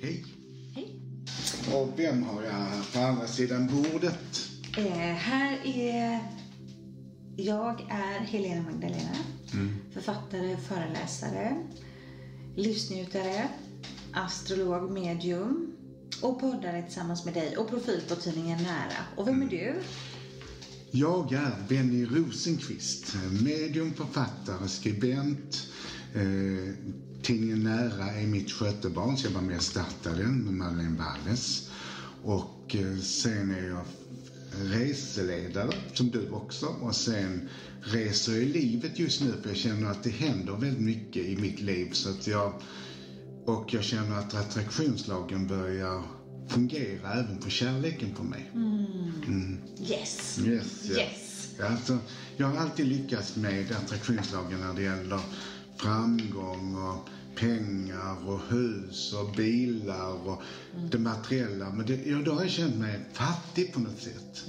Hej. Hej. Och vem har jag här på andra sidan bordet? Eh, här är... Jag är Helena Magdalena. Författare, föreläsare, livsnjutare, astrolog, medium och poddare tillsammans med dig och profil på tidningen Nära. Och vem är du? Jag är Benny Rosenqvist, medium, författare, skribent. Eh, tidningen Nära är mitt skötebarn, så jag var med och startade den med Madeleine Walles. Och eh, sen är jag reseledare, som du också. Och sen reser jag i livet just nu, för jag känner att det händer väldigt mycket i mitt liv. Så att jag, och jag känner att attraktionslagen börjar fungera även för kärleken på mig. Yes. Yes, ja. Yes. Alltså, jag har alltid lyckats med attraktionslagen när det gäller framgång och pengar och hus och bilar och det materiella. Men det, ja, då har jag känt mig fattig på något sätt.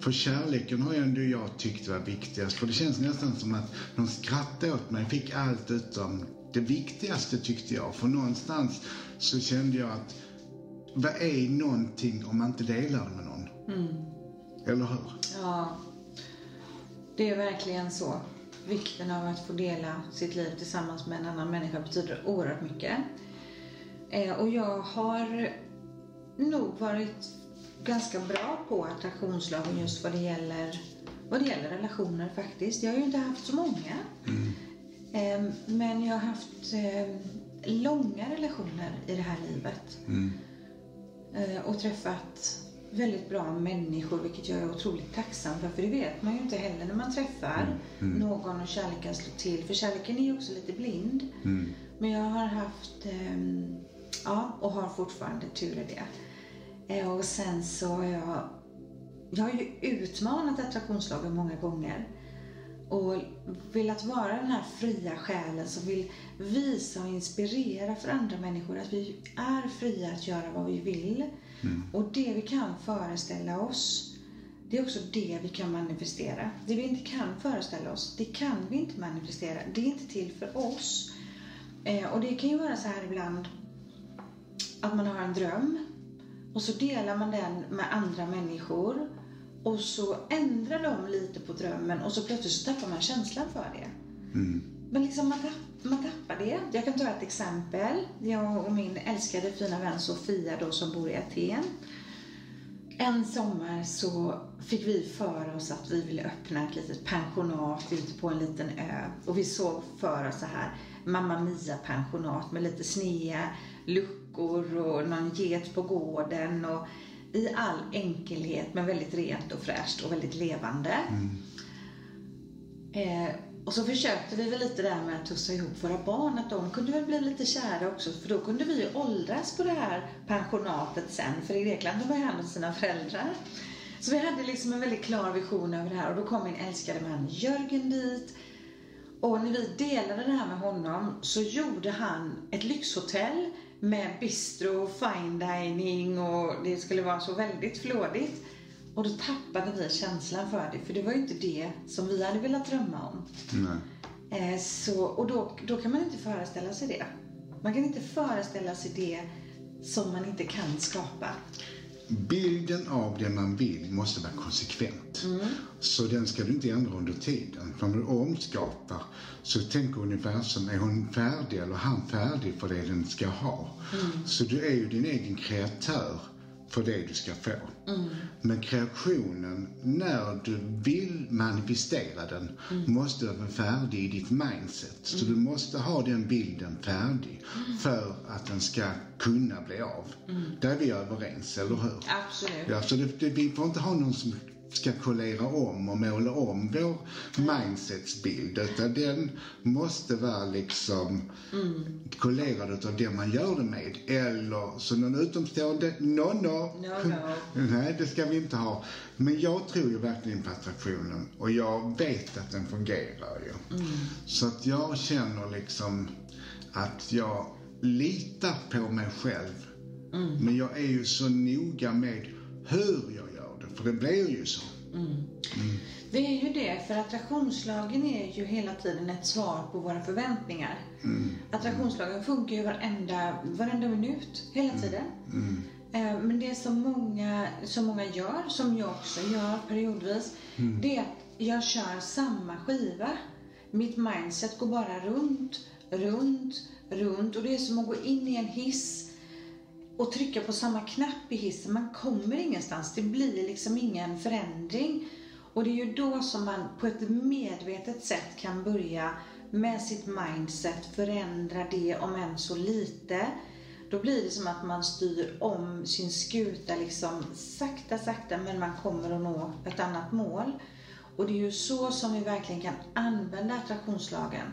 För kärleken har ju ändå jag tyckt var viktigast. För det känns nästan som att någon skrattade åt mig. Jag fick allt utom det viktigaste tyckte jag. För någonstans så kände jag att vad är någonting om man inte delar det med någon? Eller hur? Ja, det är verkligen så. Vikten av att få dela sitt liv tillsammans med en annan människa betyder oerhört mycket. Eh, och jag har nog varit ganska bra på attraktionslagen just vad det gäller, vad det gäller relationer faktiskt. Jag har ju inte haft så många. Eh, men jag har haft eh, långa relationer i det här livet. Eh, och träffat väldigt bra människor, vilket jag är otroligt tacksam för. För det vet man ju inte heller när man träffar någon och kärleken slår till. För kärleken är ju också lite blind. Men jag har haft, ehm, ja, och har fortfarande tur i det. Eh, och sen så har jag, jag har ju utmanat attraktionslagen många gånger. Och velat vara den här fria själen som vill visa och inspirera för andra människor att vi är fria att göra vad vi vill. Och det vi kan föreställa oss, det är också det vi kan manifestera. Det vi inte kan föreställa oss, det kan vi inte manifestera. Det är inte till för oss. Eh, och det kan ju vara så här ibland att man har en dröm och så delar man den med andra människor och så ändrar de lite på drömmen och så plötsligt så tappar man känslan för det. Men liksom man, tapp, man tappar det. Jag kan ta ett exempel. Jag och min älskade fina vän Sofia då som bor i Aten. En sommar så fick vi för oss att vi ville öppna ett litet pensionat ute på en liten ö. Och vi såg för oss så här Mamma Mia pensionat med lite snea luckor och någon get på gården och i all enkelhet men väldigt rent och fräscht och väldigt levande. Eh, och så försökte vi väl lite där med att tussa ihop våra barn, att de kunde väl bli lite kära också, för då kunde vi ju åldras på det här pensionatet sen, för i Grekland de var ju hand om sina föräldrar. Så vi hade liksom en väldigt klar vision över det här och då kom min älskade man Jörgen dit. Och när vi delade det här med honom så gjorde han ett lyxhotell med bistro, fine dining och det skulle vara så väldigt flådigt. Och då tappade vi känslan för det, för det var ju inte det som vi hade velat drömma om. Nej. Eh, så, och då, då kan man inte föreställa sig det. Man kan inte föreställa sig det som man inte kan skapa. Bilden av det man vill måste vara konsekvent. Så den ska du inte ändra under tiden. För om du omskapar så tänk ungefär som är hon färdig eller han färdig för det den ska ha. Så du är ju din egen kreatör för det du ska få. Men kreationen, när du vill manifestera den, måste vara färdig i ditt mindset. Så du måste ha den bilden färdig för att den ska kunna bli av. Där är vi överens, eller hur? Absolut. Ja, så det, det, vi får inte ha någon som ska kollera om och måla om vår mindsetsbild. Utan den måste vara liksom kollerad av det man gör det med. Eller så någon utomstående, no no. No, no. Nej, det ska vi inte ha. Men jag tror ju verkligen på attraktionen och jag vet att den fungerar ju. Så att jag känner liksom att jag litar på mig själv. Men jag är ju så noga med hur jag för det blir ju så. Det är ju det, för attraktionslagen är ju hela tiden ett svar på våra förväntningar. Attraktionslagen funkar ju varenda, varenda minut, hela tiden. Eh, Men det som många, som många gör, som jag också gör periodvis, det är att jag kör samma skiva. Mitt mindset går bara runt, runt, runt och det är som att gå in i en hiss och trycka på samma knapp i hissen. Man kommer ingenstans. Det blir liksom ingen förändring. Och det är ju då som man på ett medvetet sätt kan börja med sitt mindset förändra det om än så lite. Då blir det som att man styr om sin skuta liksom sakta, sakta men man kommer att nå ett annat mål. Och det är ju så som vi verkligen kan använda attraktionslagen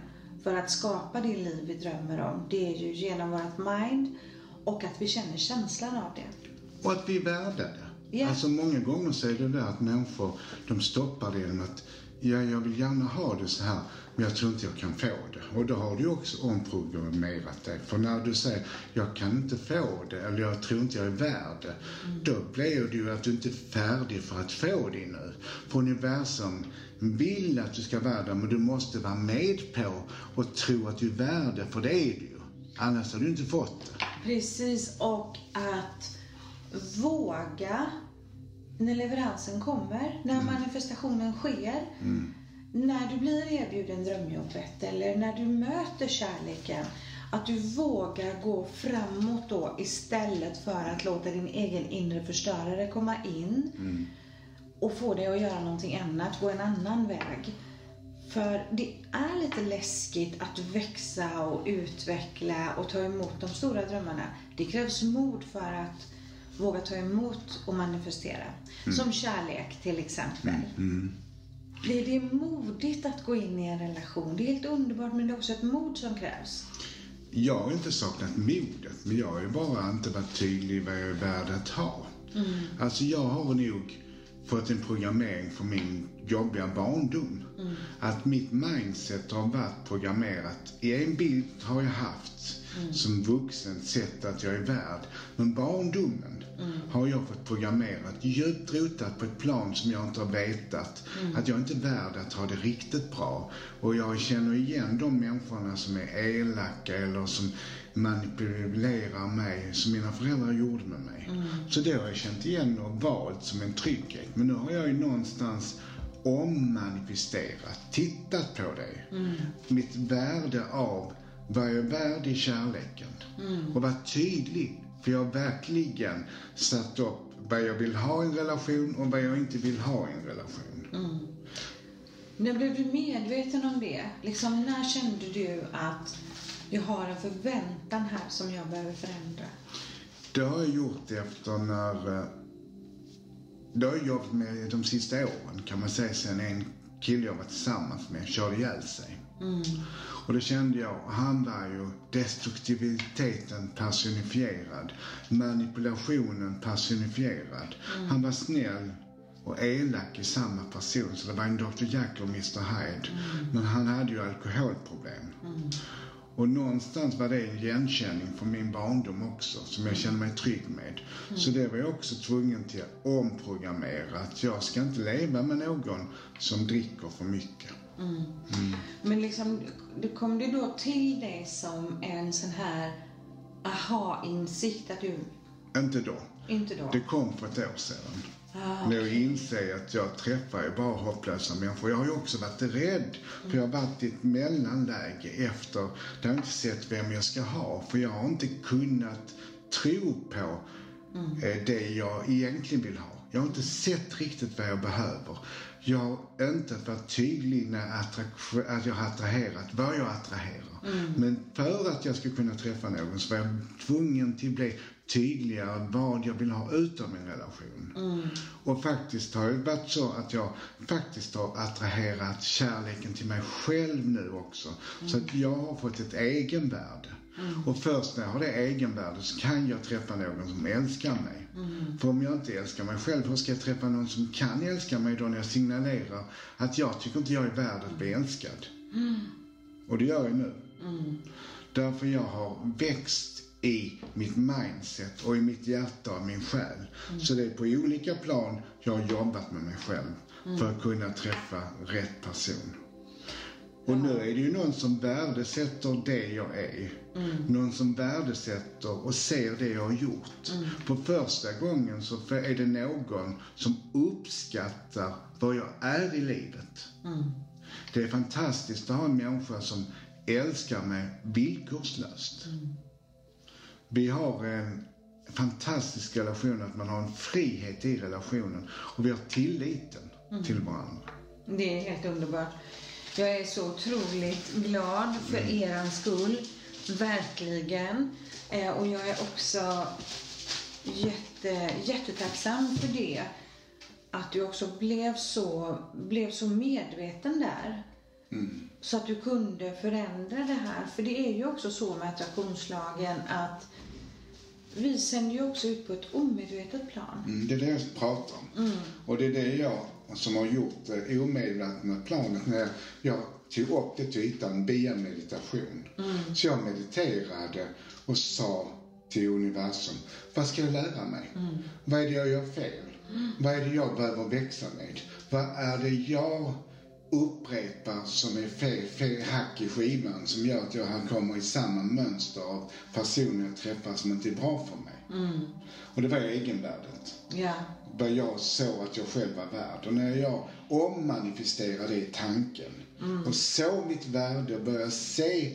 för att skapa det liv vi drömmer om. Det är ju genom vårt mind och att vi känner känslan av det. Och att vi är värda det. Ja. Alltså många gånger så är det där att människor, de stoppar det genom att ja, jag vill gärna ha det så här, men jag tror inte jag kan få det. Och då har du också omprogrammerat dig. För när du säger, jag kan inte få det, eller jag tror inte jag är värd det, då blir det ju att du inte är färdig för att få det nu. För universum vill att du ska vara där, men du måste vara med på och tro att du är värd det, för det är du ju. Annars har du inte fått det. Precis, och att våga när leveransen kommer, när manifestationen sker. När du blir erbjuden drömjobbet eller när du möter kärleken. Att du vågar gå framåt då istället för att låta din egen inre förstörare komma in och få dig att göra någonting annat, gå en annan väg. För det är lite läskigt att växa och utveckla och ta emot de stora drömmarna. Det krävs mod för att våga ta emot och manifestera. Som kärlek till exempel. Det, det är modigt att gå in i en relation. Det är helt underbart men det är också ett mod som krävs. Jag har inte saknat modet, men jag har ju bara inte varit tydlig vad jag är värd att ha. Alltså jag har nog fått en programmering från min jobbiga barndom. Att mitt mindset har varit programmerat. I en bild har jag haft som vuxen sett att jag är värd. Men barndomen har jag fått programmerat, djupt rotat på ett plan som jag inte har vetat. Att jag inte är värd att ha det riktigt bra. Och jag känner igen de människorna som är elaka eller som manipulerar mig som mina föräldrar gjorde med mig. Så det har jag känt igen och valt som en trygghet. Men nu har jag ju någonstans ommanifesterat, tittat på det. Mitt värde av vad jag är värd i kärleken. Och varit tydlig. För jag har verkligen satt upp vad jag vill ha i en relation och vad jag inte vill ha i en relation. När blev du medveten om det? Liksom, när kände du att jag har en förväntan här som jag behöver förändra? Det har jag gjort efter när... eh, Det har jag jobbat med de sista åren kan man säga sen en kille jag var tillsammans med körde ihjäl sig. Och då kände jag, han var ju destruktiviteten personifierad. Manipulationen personifierad. Han var snäll och elak i samma person. Så det var en Dr Jekyll och Mr Hyde. Men han hade ju alkoholproblem. Och någonstans var det en igenkänning från min barndom också, som jag kände mig trygg med. Så det var jag också tvungen till att omprogrammera, att jag ska inte leva med någon som dricker för mycket. Men liksom, det kom det då till dig som en sån här aha-insikt att du, Inte då. inte då? Det kom för ett år sedan. Ah, När jag inser att jag träffar ju bara hopplösa människor. Jag har ju också varit rädd. För jag har varit i ett mellanläge efter, där jag inte sett vem jag ska ha. För jag har inte kunnat tro på eh, det jag egentligen vill ha. Jag har inte sett riktigt vad jag behöver. Jag har inte varit tydlig när attrak- att jag har attraherat vad jag attraherar. Men för att jag ska kunna träffa någon så var jag tvungen till att bli tydligare vad jag vill ha ut av min relation. Och faktiskt har det varit så att jag faktiskt har attraherat kärleken till mig själv nu också. Så att jag har fått ett egenvärde. Och först när jag har det egenvärdet så kan jag träffa någon som älskar mig. För om jag inte älskar mig själv, hur ska jag träffa någon som kan älska mig då när jag signalerar att jag tycker inte jag är värd att bli älskad? Och det gör jag nu. Därför jag har växt i mitt mindset och i mitt hjärta och min själ. Så det är på olika plan jag har jobbat med mig själv. för att kunna träffa rätt person. Och nu är det ju någon som värdesätter det jag är. Någon som värdesätter och ser det jag har gjort. För första gången så är det någon som uppskattar vad jag är i livet. Det är fantastiskt att ha en människa som älskar mig villkorslöst. Vi har en fantastisk relation, att man har en frihet i relationen och vi har tilliten till varandra. Det är helt underbart. Jag är så otroligt glad för Mm. eran skull. Verkligen. Eh, och jag är också jätte, jättetacksam för det. Att du också blev så, blev så medveten där. Mm. Så att du kunde förändra det här. För det är ju också så med attraktionslagen att vi sänder ju också ut på ett omedvetet plan. Mm, det är det jag pratar om. Och det är det jag som har gjort det omedvetna planet när jag tog upp det till ytan via meditation. Så jag mediterade och sa till universum, vad ska jag lära mig? Vad är det jag gör fel? Vad är det jag behöver växa med? Vad är det jag upprepar som är fel, fel hack i skivan som gör att jag kommer i samma mönster av personer jag träffar som inte är bra för mig? Och det var egenvärdet Ja. vad jag såg att jag själv var värd. Och när jag ommanifesterade det i tanken och såg mitt värde och började se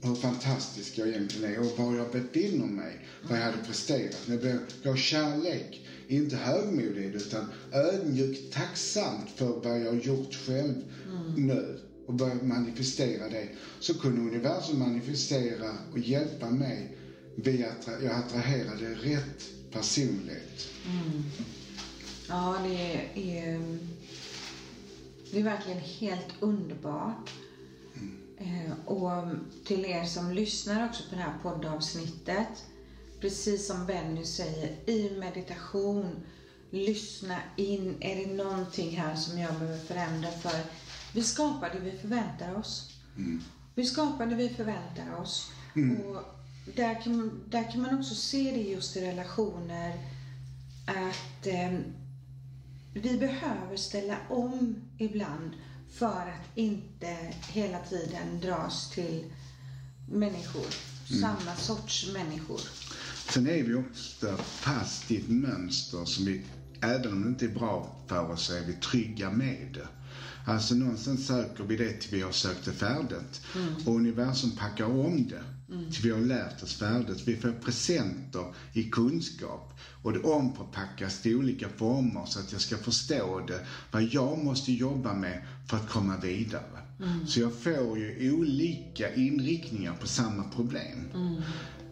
hur fantastisk jag egentligen är och var jag befinner mig, vad jag hade presterat. När jag gav kärlek, inte högmodig utan ödmjukt tacksamt för vad jag har gjort själv nu och började manifestera det. Så kunde universum manifestera och hjälpa mig via att jag attraherade rätt personlighet. Ja, det är, det är verkligen helt underbart. Eh, Och till er som lyssnar också på det här poddavsnittet, precis som Benny säger, i meditation, lyssna in. Är det någonting här som jag behöver förändra? För vi skapar det vi förväntar oss. Vi skapar det vi förväntar oss. Och där kan, där kan man också se det just i relationer att eh, vi behöver ställa om ibland för att inte hela tiden dras till människor, samma sorts människor. Sen är vi också fast i ett mönster som vi, även om det inte är bra för oss, så är vi trygga med det. Alltså någonstans söker vi det till vi har sökt det färdigt. Och universum packar om det till vi har lärt oss färdigt. Vi får presenter i kunskap och det omförpackas till olika former så att jag ska förstå det, vad jag måste jobba med för att komma vidare. Så jag får ju olika inriktningar på samma problem.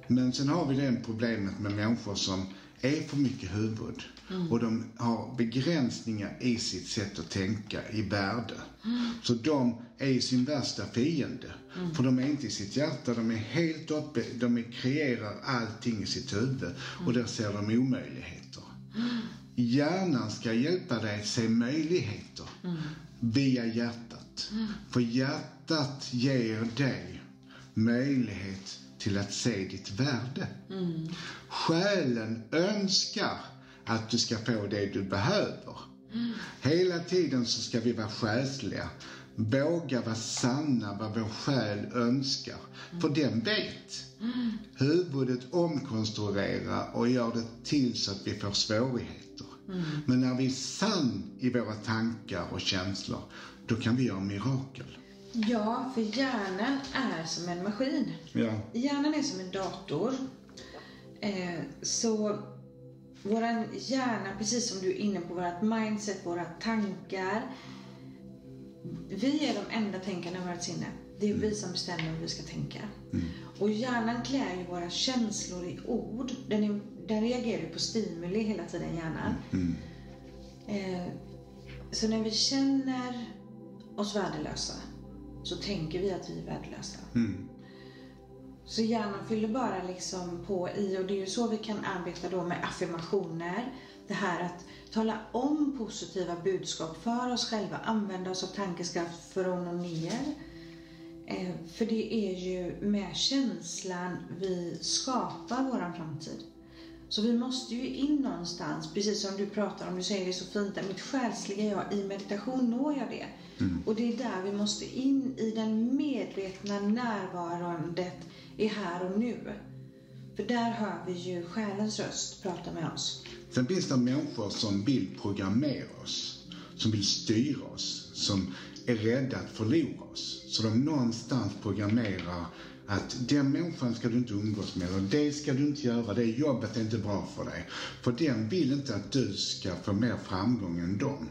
Men sen har vi det problemet med människor som är för mycket huvud och de har begränsningar i sitt sätt att tänka, i värde. Så de är sin värsta fiende. För de är inte i sitt hjärta, de är helt uppe, de är, kreerar allting i sitt huvud och där ser de omöjligheter. Hjärnan ska hjälpa dig att se möjligheter via hjärtat. För hjärtat ger dig möjlighet till att se ditt värde. Själen önskar att du ska få det du behöver. Hela tiden så ska vi vara själsliga. Våga vara sanna vad vår själ önskar. För den vet. Huvudet omkonstruerar och gör det till så att vi får svårigheter. Men när vi är sann i våra tankar och känslor, då kan vi göra mirakel. Ja, för hjärnan är som en maskin. Ja. Hjärnan är som en dator. Eh, så våran hjärna, precis som du är inne på, vårat mindset, våra tankar. Vi är de enda tänkarna i vårt sinne. Det är vi som bestämmer hur vi ska tänka. Och hjärnan klär ju våra känslor i ord. Den, är, den reagerar ju på stimuli hela tiden, hjärnan. Eh, så när vi känner oss värdelösa så tänker vi att vi är värdelösa. Så hjärnan fyller bara liksom på i och det är ju så vi kan arbeta då med affirmationer. Det här att tala om positiva budskap för oss själva, använda oss av tankeskraft från och ner. Eh, för det är ju med känslan vi skapar våran framtid. Så vi måste ju in någonstans, precis som du pratar om, du säger det så fint där, mitt själsliga jag, i meditation når jag det. Och det är där vi måste in i den medvetna närvarandet i här och nu. För där hör vi ju själens röst prata med oss. Sen finns det människor som vill programmera oss, som vill styra oss, som är rädda att förlora oss. Så de någonstans programmerar att den människan ska du inte umgås med och det ska du inte göra, det jobbet är inte bra för dig. För den vill inte att du ska få mer framgång än dem.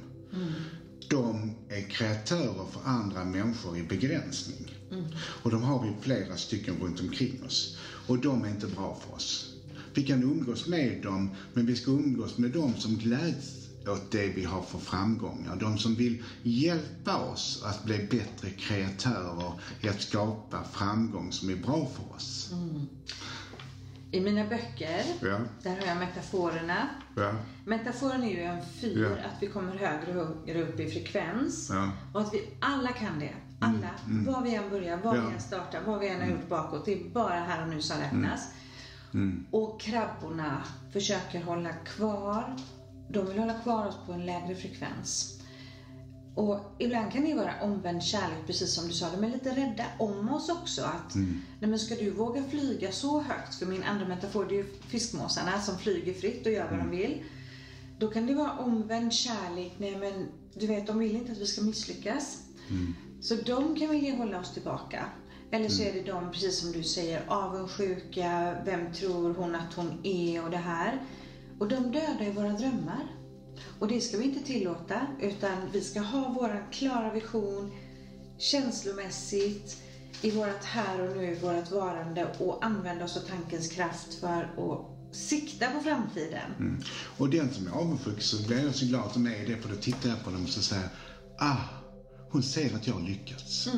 De är kreatörer för andra människor i begränsning. Och de har vi flera stycken runt omkring oss. Och de är inte bra för oss. Vi kan umgås med dem, men vi ska umgås med dem som gläds åt det vi har för framgångar. De som vill hjälpa oss att bli bättre kreatörer i att skapa framgång som är bra för oss. I mina böcker, Ja. där har jag metaforerna. Ja. Metaforen är ju en fyr, Ja. att vi kommer högre och högre upp i frekvens. Och att vi alla kan det. Alla. Var vi än börjar, var. Mm. vi än startar, vad vi än har gjort bakåt. Det är bara här och nu som räknas. Mm. Och krabborna försöker hålla kvar, de vill hålla kvar oss på en lägre frekvens. Och ibland kan det vara omvänd kärlek, precis som du sa. De är lite rädda om oss också. Att, Mm. nej men ska du våga flyga så högt? För min andra metafor, det är ju fiskmåsarna som flyger fritt och gör vad de vill. Då kan det vara omvänd kärlek. Nej men, du vet, de vill inte att vi ska misslyckas. Så de kan vilja hålla oss tillbaka. Eller så är det de, precis som du säger, avundsjuka, vem tror hon att hon är och det här. Och de dödar ju våra drömmar. Och det ska vi inte tillåta, utan vi ska ha vår klara vision känslomässigt i vårt här och nu, vårt varande och använda oss av tankens kraft för att sikta på framtiden. Mm. Och den som är avundsjuk så blir jag så glad att de är det för då tittar jag på dem och så säger ah, hon ser att jag har lyckats.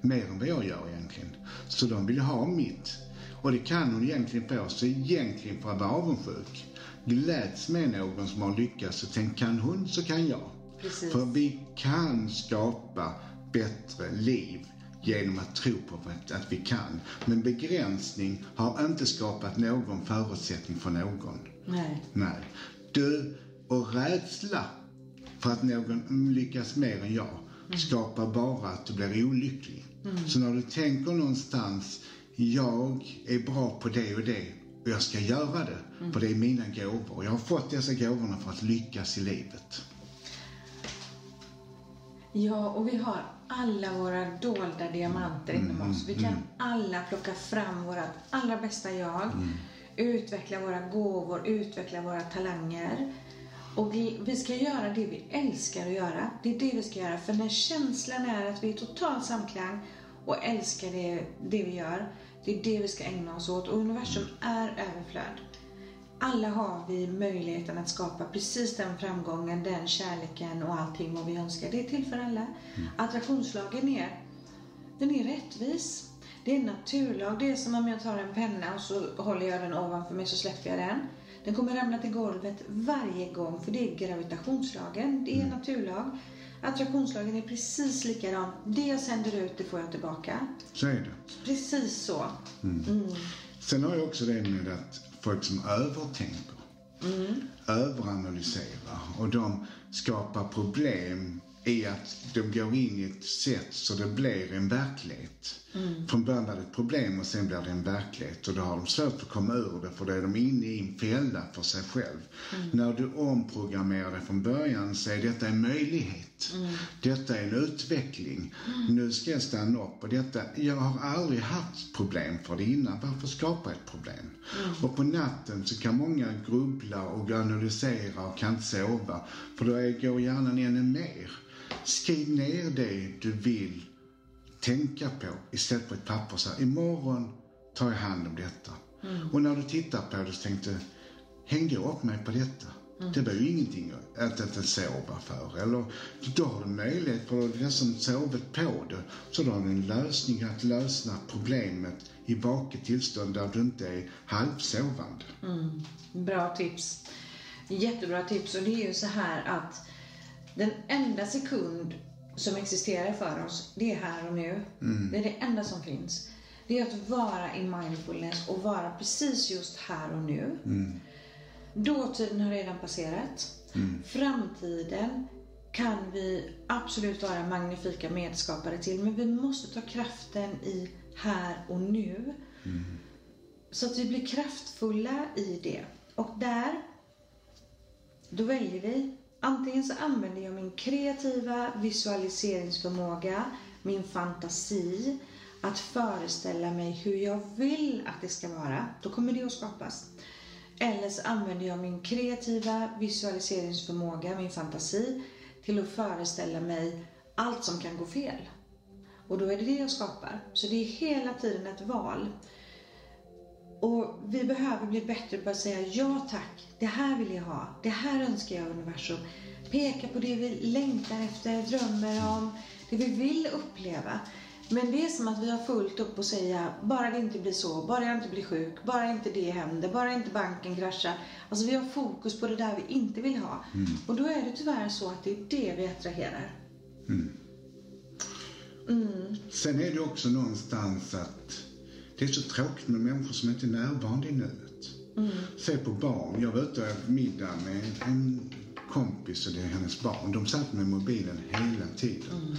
Mer än vad jag gör egentligen. Så de vill ha mitt. Och det kan hon egentligen få. Så egentligen för att vara avundsjuk, gläds med någon som har lyckats och tänk kan hon så kan jag. Precis. För vi kan skapa bättre liv genom att tro på att- vi kan. Men begränsning har inte skapat någon förutsättning för någon. Nej. Nej. Du och rädsla för att någon lyckas mer än jag skapar bara att du blir olycklig. Så när du tänker någonstans, jag är bra på det och det och jag ska göra det, för det är mina gåvor. Jag har fått dessa gåvorna för att lyckas i livet. Ja, och vi har alla våra dolda diamanter inom oss. Vi kan alla plocka fram vårt allra bästa jag, utveckla våra gåvor, utveckla våra talanger. Och vi, vi ska göra det vi älskar att göra. Det är det vi ska göra. För när känslan är att vi är i total samklang och älskar det, det vi gör, det är det vi ska ägna oss åt. Och universum är överflöd. Alla har vi möjligheten att skapa precis den framgången, den kärleken och allting vad vi önskar. Det är till för alla. Attraktionslagen är, den är rättvis. Det är en naturlag. Det är som om jag tar en penna och så håller jag den ovanför mig så släpper jag den. Den kommer ramla till golvet varje gång för det är gravitationslagen. Det är en naturlag. Attraktionslagen är precis likadan. Det jag sänder ut, det får jag tillbaka. Så är det. Precis så. Sen har jag också det med att folk som övertänker, överanalyserar och de skapar problem i att de går in i ett sätt så det blir en verklighet. Från början var det ett problem och sen blir det en verklighet och då har de svårt att komma ur det för då är de inne i en fälla för sig själv. När du omprogrammerar det från början så är detta en möjlighet. Detta är en utveckling. Nu ska jag stanna upp och detta, jag har aldrig haft problem för det innan. Varför skapa ett problem? Och på natten så kan många grubbla och analysera och kan inte sova för då är- går hjärnan ännu mer. Skriv ner det du vill tänka på istället för ett papper så här, imorgon tar jag hand om detta. Och när du tittar på det så tänkte hängde jag upp mig på detta? Det var ju ingenting att inte sova för. Eller då har du möjlighet för den som sovit på det, så då har du en lösning att lösa problemet i vaket tillstånd där du inte är halvsovande. Bra tips. Jättebra tips. Och det är ju så här att den enda sekund som existerar för oss, det är här och nu. Det är det enda som finns. Det är att vara i mindfulness och vara precis just här och nu. Dåtiden har redan passerat. Framtiden kan vi absolut vara magnifika medskapare till, men vi måste ta kraften i här och nu. Så att vi blir kraftfulla i det. Och där, då väljer vi. Antingen så använder jag min kreativa visualiseringsförmåga, min fantasi, att föreställa mig hur jag vill att det ska vara. Då kommer det att skapas. Eller så använder jag min kreativa visualiseringsförmåga, min fantasi, till att föreställa mig allt som kan gå fel. Och då är det det jag skapar. Så det är hela tiden ett val. Och vi behöver bli bättre på att säga ja tack, det här vill jag ha, det här önskar jag universum. Peka på det vi längtar efter, drömmer om, det vi vill uppleva. Men det är som att vi har fullt upp och säga, bara det inte blir så, bara jag inte blir sjuk, bara inte det händer, bara inte banken kraschar. Alltså vi har fokus på det där vi inte vill ha. Och då är det tyvärr så att det är det vi attraherar. Sen är det också någonstans att det är så tråkigt med människor som inte är närvarande i nuet. Se på barn. Jag var ute och middag med en, kompis och det är hennes barn. De satt med mobilen hela tiden.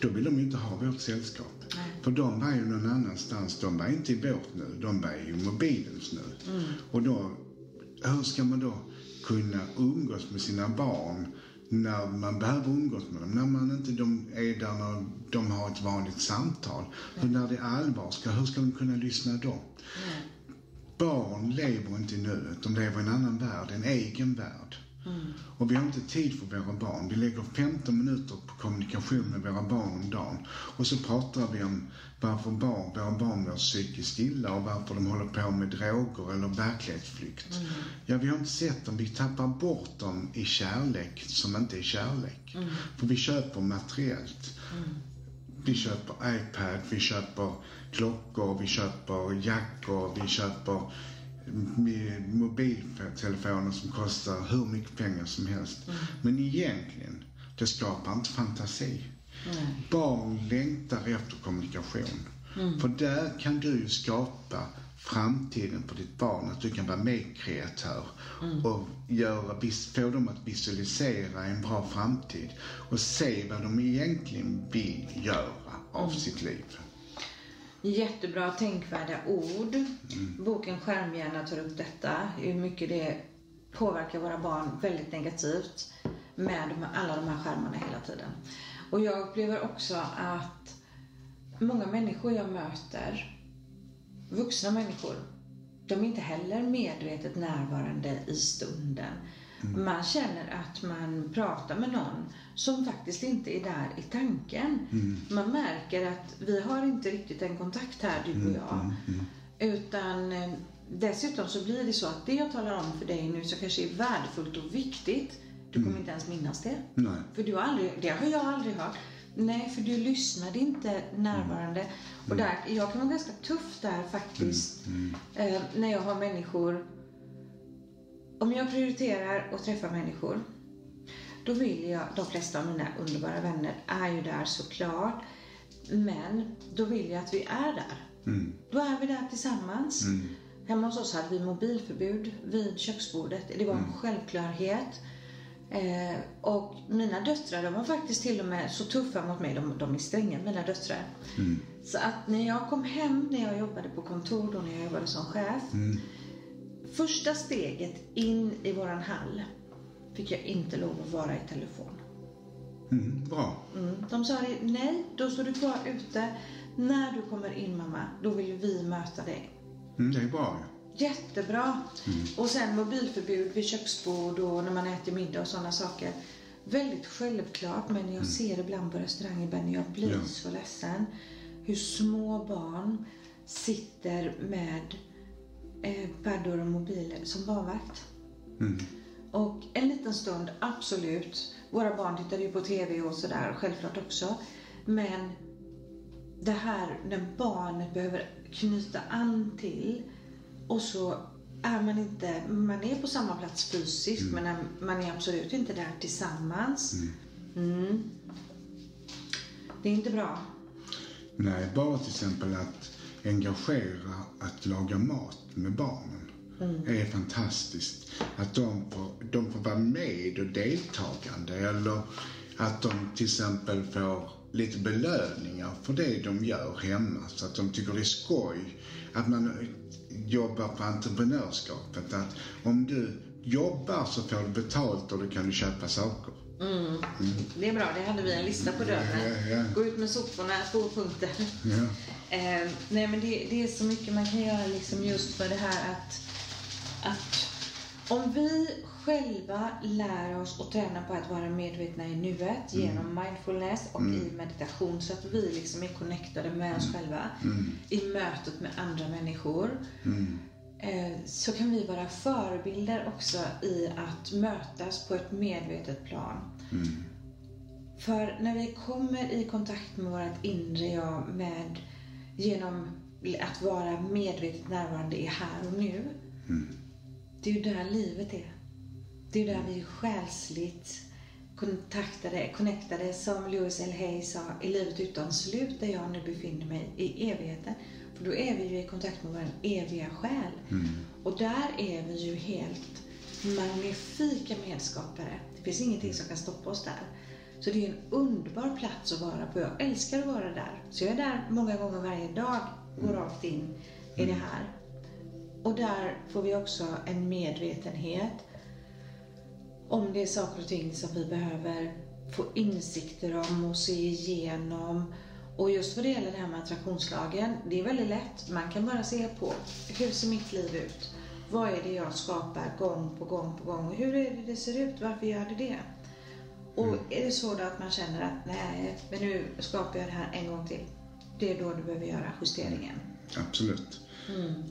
Då vill de ju inte ha vårt sällskap. För de var ju någon annanstans. De var inte i vårt nu. De var i mobilens nu. Och då, hur ska man då kunna umgås med sina barn när man behöver umgås med dem? När man inte de är där när de har ett vanligt samtal. För när det är allvar, ska, hur ska de kunna lyssna då? Barn lever inte i nuet. De lever i en annan värld, en egen värld. Och vi har inte tid för våra barn. Vi lägger 15 minuter på kommunikation med våra barn om dagen. Och så pratar vi om varför barn, våra barn mår psykiskt illa och varför de håller på med droger eller verklighetsflykt. Ja, vi har inte sett dem. Vi tappar bort dem i kärlek som inte är kärlek. För vi köper materiellt. Vi köper iPad, vi köper klockor, vi köper jackor, vi köper mobiltelefoner som kostar hur mycket pengar som helst. Men egentligen, det skapar inte fantasi. Barn längtar efter kommunikation. För där kan du skapa framtiden för ditt barn, att du kan vara medkreatör och göra, få dem att visualisera en bra framtid och se vad de egentligen vill göra av sitt liv. Jättebra tänkvärda ord. Boken Skärmhjärna tar upp detta, hur mycket det påverkar våra barn väldigt negativt med alla de här skärmarna hela tiden. Och jag upplever också att många människor jag möter, vuxna människor, de är inte heller medvetet närvarande i stunden. Man känner att man pratar med någon som faktiskt inte är där i tanken. Man märker att vi har inte riktigt en kontakt här, du och jag. Utan eh, dessutom så blir det så att det jag talar om för dig nu som kanske är värdefullt och viktigt, du kommer inte ens minnas det. Nej. För du har aldrig, det har jag aldrig hört. Nej, för du lyssnade inte närvarande. Och där, jag kan vara ganska tuff där faktiskt. Eh, när jag har människor. Om jag prioriterar att träffa människor. Då vill jag, de flesta av mina underbara vänner är ju där såklart. Men då vill jag att vi är där. Då är vi där tillsammans. Hemma hos oss hade vi mobilförbud vid köksbordet. Det var en självklarhet. Eh, och mina döttrar, de var faktiskt till och med så tuffa mot mig. De, de är stränga, mina döttrar. Så att när jag kom hem, när jag jobbade på kontor, då när jag jobbade som chef. Första steget in i våran hall fick jag inte lov att vara i telefon. Mm, bra. Mm. De sa nej, då står du kvar ute. När du kommer in mamma, då vill vi möta dig. Mm, det är bra. Jättebra. Och sen mobilförbud vid köksbord och när man äter middag och sådana saker. Väldigt självklart, men jag ser ibland på restauranger, Benny, jag blir Ja. så ledsen. Hur små barn sitter med eh, paddor och mobiler som barnvakt. Och en liten stund, absolut. Våra barn tittar ju på TV och sådär, självklart också. Men det här när barnet behöver knyta an till och så är man inte, man är på samma plats fysiskt men man är absolut inte där tillsammans. Mm. Det är inte bra. Nej, bara till exempel att engagera att laga mat med barnen. är fantastiskt. Att de får, de får vara med och deltagande eller att de till exempel får lite belöningar för det de gör hemma så att de tycker det är skoj. Att man jobbar på entreprenörskapet. Att om du jobbar så får du betalt och då kan du köpa saker. Mm. Det är bra, det hade vi en lista på dörren. Ja, ja. Gå ut med soporna, två punkter. Eh, nej men det, det är så mycket man kan göra liksom just för det här att, att om vi själva lär oss att träna på att vara medvetna i nuet genom mindfulness och i meditation så att vi liksom är connectade med oss själva i mötet med andra människor. Eh, så kan vi vara förebilder också i att mötas på ett medvetet plan. För när vi kommer i kontakt med vårt inre jag med, genom att vara medvetet närvarande i här och nu. Det är ju där livet är. Det är där vi själsligt kontaktade, connectade, som Lewis L. Hay sa, i livet utan slut, där jag nu befinner mig i evigheten. För då är vi ju i kontakt med vår eviga själ. Och där är vi ju helt magnifika medskapare. Det finns ingenting som kan stoppa oss där. Så det är en underbar plats att vara på. Jag älskar att vara där. Så jag är där många gånger varje dag, går rakt in i det här. Och där får vi också en medvetenhet om det är saker och ting som vi behöver få insikter om och se igenom. Och just vad det gäller det här med attraktionslagen, det är väldigt lätt. Man kan bara se på, hur ser mitt liv ut? Vad är det jag skapar gång på gång på gång? Och hur är det det ser ut? Varför gör det det? Och är det så då att man känner att nej, men nu skapar jag det här en gång till. Det är då du behöver göra justeringen. Absolut.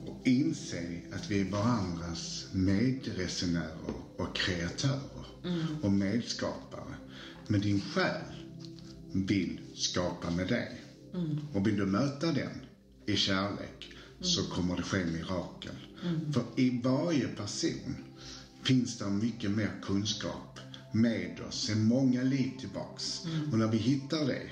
Och inse att vi är varandras medresenärer och kreatörer och medskapare. Men din själ vill skapa med dig. Och vill du möta den i kärlek så kommer det ske mirakel. För i varje person finns det mycket mer kunskap med oss sedan många liv tillbaks. Och när vi hittar det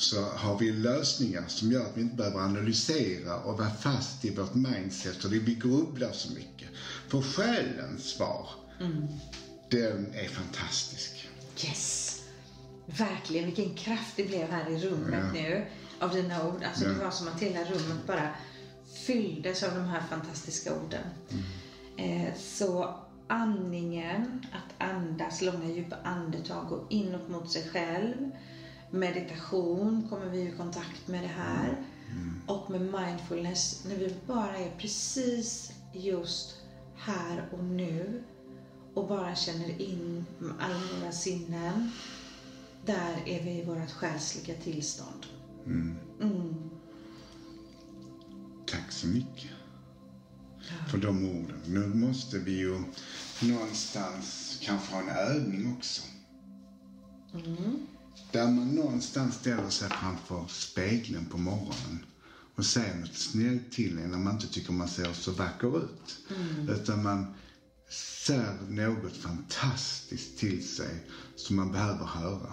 så har vi lösningar som gör att vi inte behöver analysera och vara fast i vårt mindset och det vi grubblar så mycket. För själens svar, den är fantastisk. Yes! Verkligen, vilken kraft det blev här i rummet Ja. nu av dina ord. Alltså Ja. det var som att hela rummet bara fylldes av de här fantastiska orden. Eh, så andningen, att andas långa djupa andetag, gå inåt mot sig själv. Meditation kommer vi i kontakt med det här. Och med mindfulness, när vi bara är precis just här och nu och bara känner in alla våra sinnen. Där är vi i vårt själsliga tillstånd. Mm. Tack så mycket för de orden. Nu måste vi ju någonstans kanske ha en övning också. Där man någonstans ställer sig framför spegeln på morgonen och säger något snällt till en när man inte tycker man ser så vacker ut. Utan man säger något fantastiskt till sig som man behöver höra.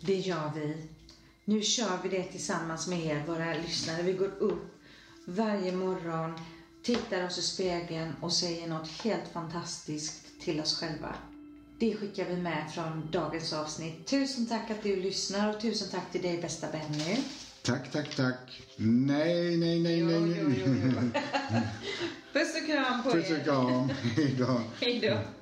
Det gör vi. Nu kör vi det tillsammans med er, våra lyssnare. Vi går upp varje morgon, tittar oss i spegeln och säger något helt fantastiskt till oss själva. Det skickar vi med från dagens avsnitt. Tusen tack att du lyssnar och tusen tack till dig bästa Benny. Tack, tack, tack. Nej, nej, nej, Jo, nej, jo, nej. jo, jo. Puss och kram på Puss och er. kram. Hej då. Hej då.